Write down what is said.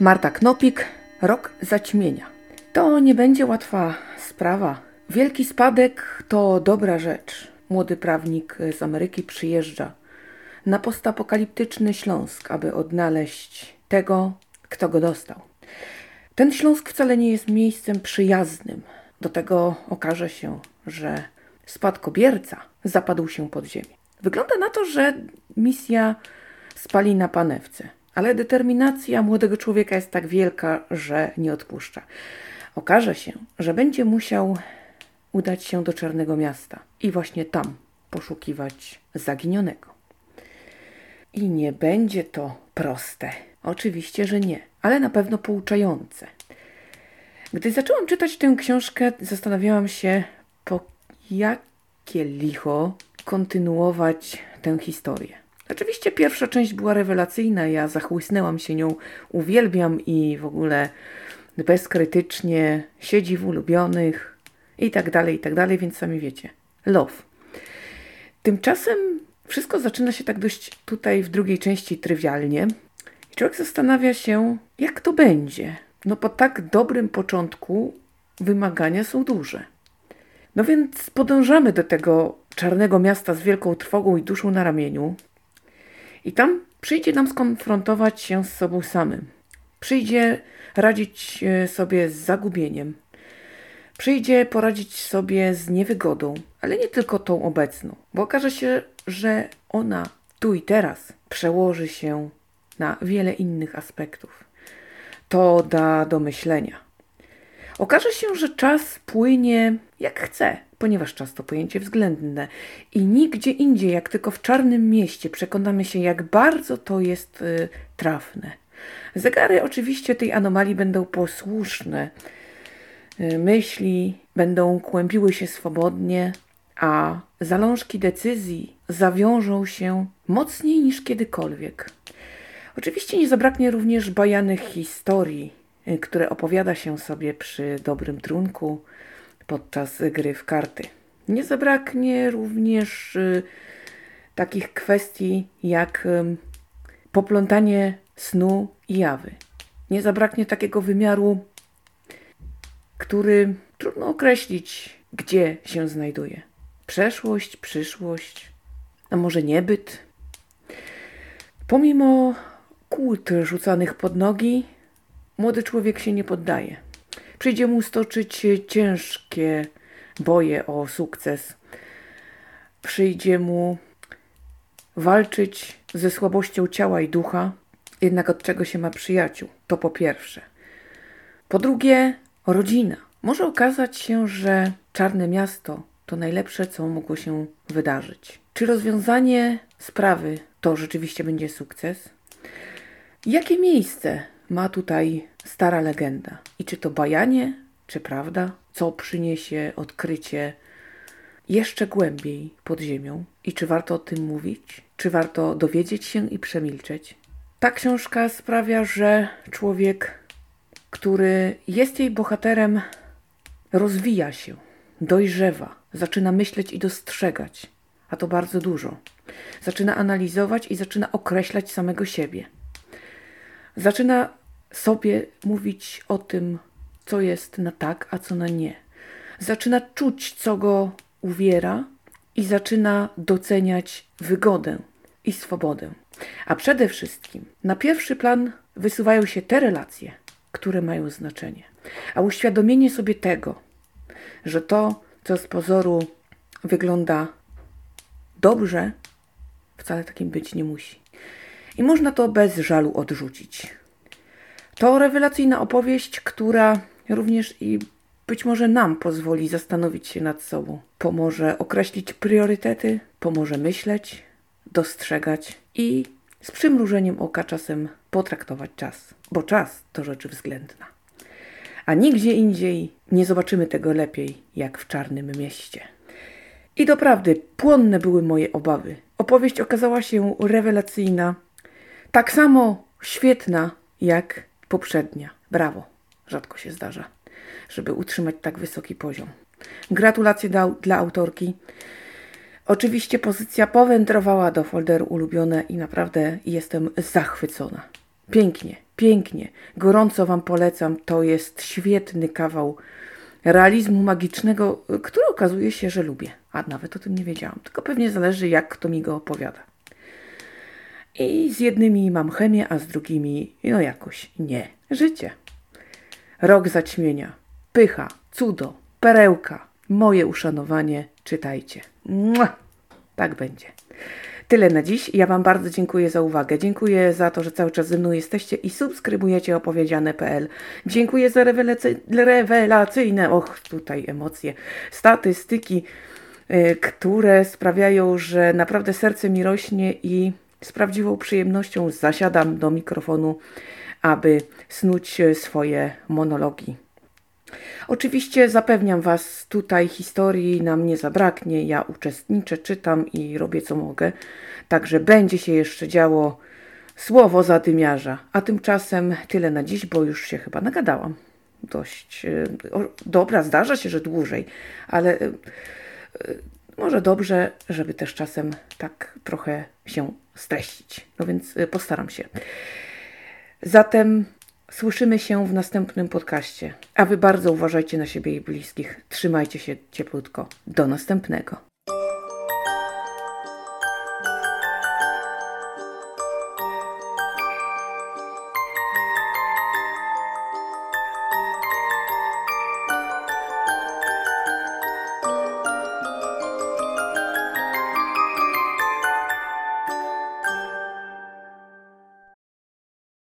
Marta Knopik, Rok Zaćmienia. To nie będzie łatwa sprawa. Wielki spadek to dobra rzecz. Młody prawnik z Ameryki przyjeżdża na postapokaliptyczny Śląsk, aby odnaleźć tego, kto go dostał. Ten Śląsk wcale nie jest miejscem przyjaznym. Do tego okaże się, że spadkobierca zapadł się pod ziemię. Wygląda na to, że misja spali na panewce, ale determinacja młodego człowieka jest tak wielka, że nie odpuszcza. Okaże się, że będzie musiał udać się do Czarnego Miasta i właśnie tam poszukiwać zaginionego. I nie będzie to proste. Oczywiście, że nie, ale na pewno pouczające. Gdy zaczęłam czytać tę książkę, zastanawiałam się, po jakie licho kontynuować tę historię. Oczywiście pierwsza część była rewelacyjna, ja zachłysnęłam się nią, uwielbiam i w ogóle bezkrytycznie siedzi w ulubionych i tak dalej, i tak dalej, więc sami wiecie. Love. Tymczasem wszystko zaczyna się tak dość tutaj w drugiej części trywialnie. I człowiek zastanawia się, jak to będzie. No po tak dobrym początku wymagania są duże. No więc podążamy do tego czarnego miasta z wielką trwogą i duszą na ramieniu. I tam przyjdzie nam skonfrontować się z sobą samym. Przyjdzie radzić e, sobie z zagubieniem. Przyjdzie poradzić sobie z niewygodą, ale nie tylko tą obecną, bo okaże się, że ona tu i teraz przełoży się na wiele innych aspektów. To da do myślenia. Okaże się, że czas płynie jak chce, ponieważ czas to pojęcie względne i nigdzie indziej, jak tylko w czarnym mieście, przekonamy się, jak bardzo to jest y, trafne. Zegary oczywiście tej anomalii będą posłuszne. Y, myśli będą kłębiły się swobodnie, a zalążki decyzji zawiążą się mocniej niż kiedykolwiek. Oczywiście nie zabraknie również bajanych historii, y, które opowiada się sobie przy dobrym trunku podczas gry w karty. Nie zabraknie również y, takich kwestii jak poplątanie snu i jawy. Nie zabraknie takiego wymiaru, który trudno określić, gdzie się znajduje. Przeszłość, przyszłość, a może niebyt. Pomimo kłód rzucanych pod nogi, młody człowiek się nie poddaje. Przyjdzie mu stoczyć ciężkie boje o sukces. Przyjdzie mu walczyć ze słabością ciała i ducha, jednak od czego się ma przyjaciół? To po pierwsze. Po drugie, rodzina. Może okazać się, że czarne miasto to najlepsze, co mogło się wydarzyć. Czy rozwiązanie sprawy to rzeczywiście będzie sukces? Jakie miejsce ma tutaj stara legenda? I czy to bajanie, czy prawda? Co przyniesie odkrycie jeszcze głębiej pod ziemią? I czy warto o tym mówić? Czy warto dowiedzieć się i przemilczeć? Ta książka sprawia, że człowiek, który jest jej bohaterem, rozwija się, dojrzewa, zaczyna myśleć i dostrzegać, a to bardzo dużo. Zaczyna analizować i zaczyna określać samego siebie. Zaczyna sobie mówić o tym, co jest na tak, a co na nie. Zaczyna czuć, co go uwiera i zaczyna doceniać wygodę i swobodę. A przede wszystkim na pierwszy plan wysuwają się te relacje, które mają znaczenie. A uświadomienie sobie tego, że to, co z pozoru wygląda dobrze, wcale takim być nie musi. I można to bez żalu odrzucić. To rewelacyjna opowieść, która również i być może nam pozwoli zastanowić się nad sobą. Pomoże określić priorytety, pomoże myśleć, dostrzegać i z przymrużeniem oka czasem potraktować czas, bo czas to rzecz względna. A nigdzie indziej nie zobaczymy tego lepiej jak w czarnym mieście. I doprawdy płonne były moje obawy. Opowieść okazała się rewelacyjna, tak samo świetna jak poprzednia. Brawo, rzadko się zdarza, żeby utrzymać tak wysoki poziom. Gratulacje dla, dla autorki. Oczywiście pozycja powędrowała do folderu ulubione i naprawdę jestem zachwycona. Pięknie, pięknie. Gorąco Wam polecam. To jest świetny kawał realizmu magicznego, który okazuje się, że lubię. A nawet o tym nie wiedziałam. Tylko pewnie zależy, jak kto mi go opowiada. I z jednymi mam chemię, a z drugimi, no jakoś nie. Życie. Rok zaćmienia. Pycha, cudo, perełka. Moje uszanowanie. Czytajcie. Mua! Tak będzie. Tyle na dziś. Ja Wam bardzo dziękuję za uwagę. Dziękuję za to, że cały czas ze mną jesteście i subskrybujecie opowiedziane.pl. Dziękuję za rewelacy- rewelacyjne, och, tutaj emocje, statystyki, y, które sprawiają, że naprawdę serce mi rośnie i z prawdziwą przyjemnością zasiadam do mikrofonu, aby snuć swoje monologi. Oczywiście zapewniam Was, tutaj historii nam nie zabraknie. Ja uczestniczę, czytam i robię co mogę. Także będzie się jeszcze działo słowo zadymiarza. A tymczasem tyle na dziś, bo już się chyba nagadałam. Dość. e, Dobra, zdarza się, że dłużej, ale e, e, może dobrze, żeby też czasem tak trochę się streścić. No więc e, postaram się. Zatem słyszymy się w następnym podcaście. A Wy bardzo uważajcie na siebie i bliskich. Trzymajcie się cieplutko. Do następnego.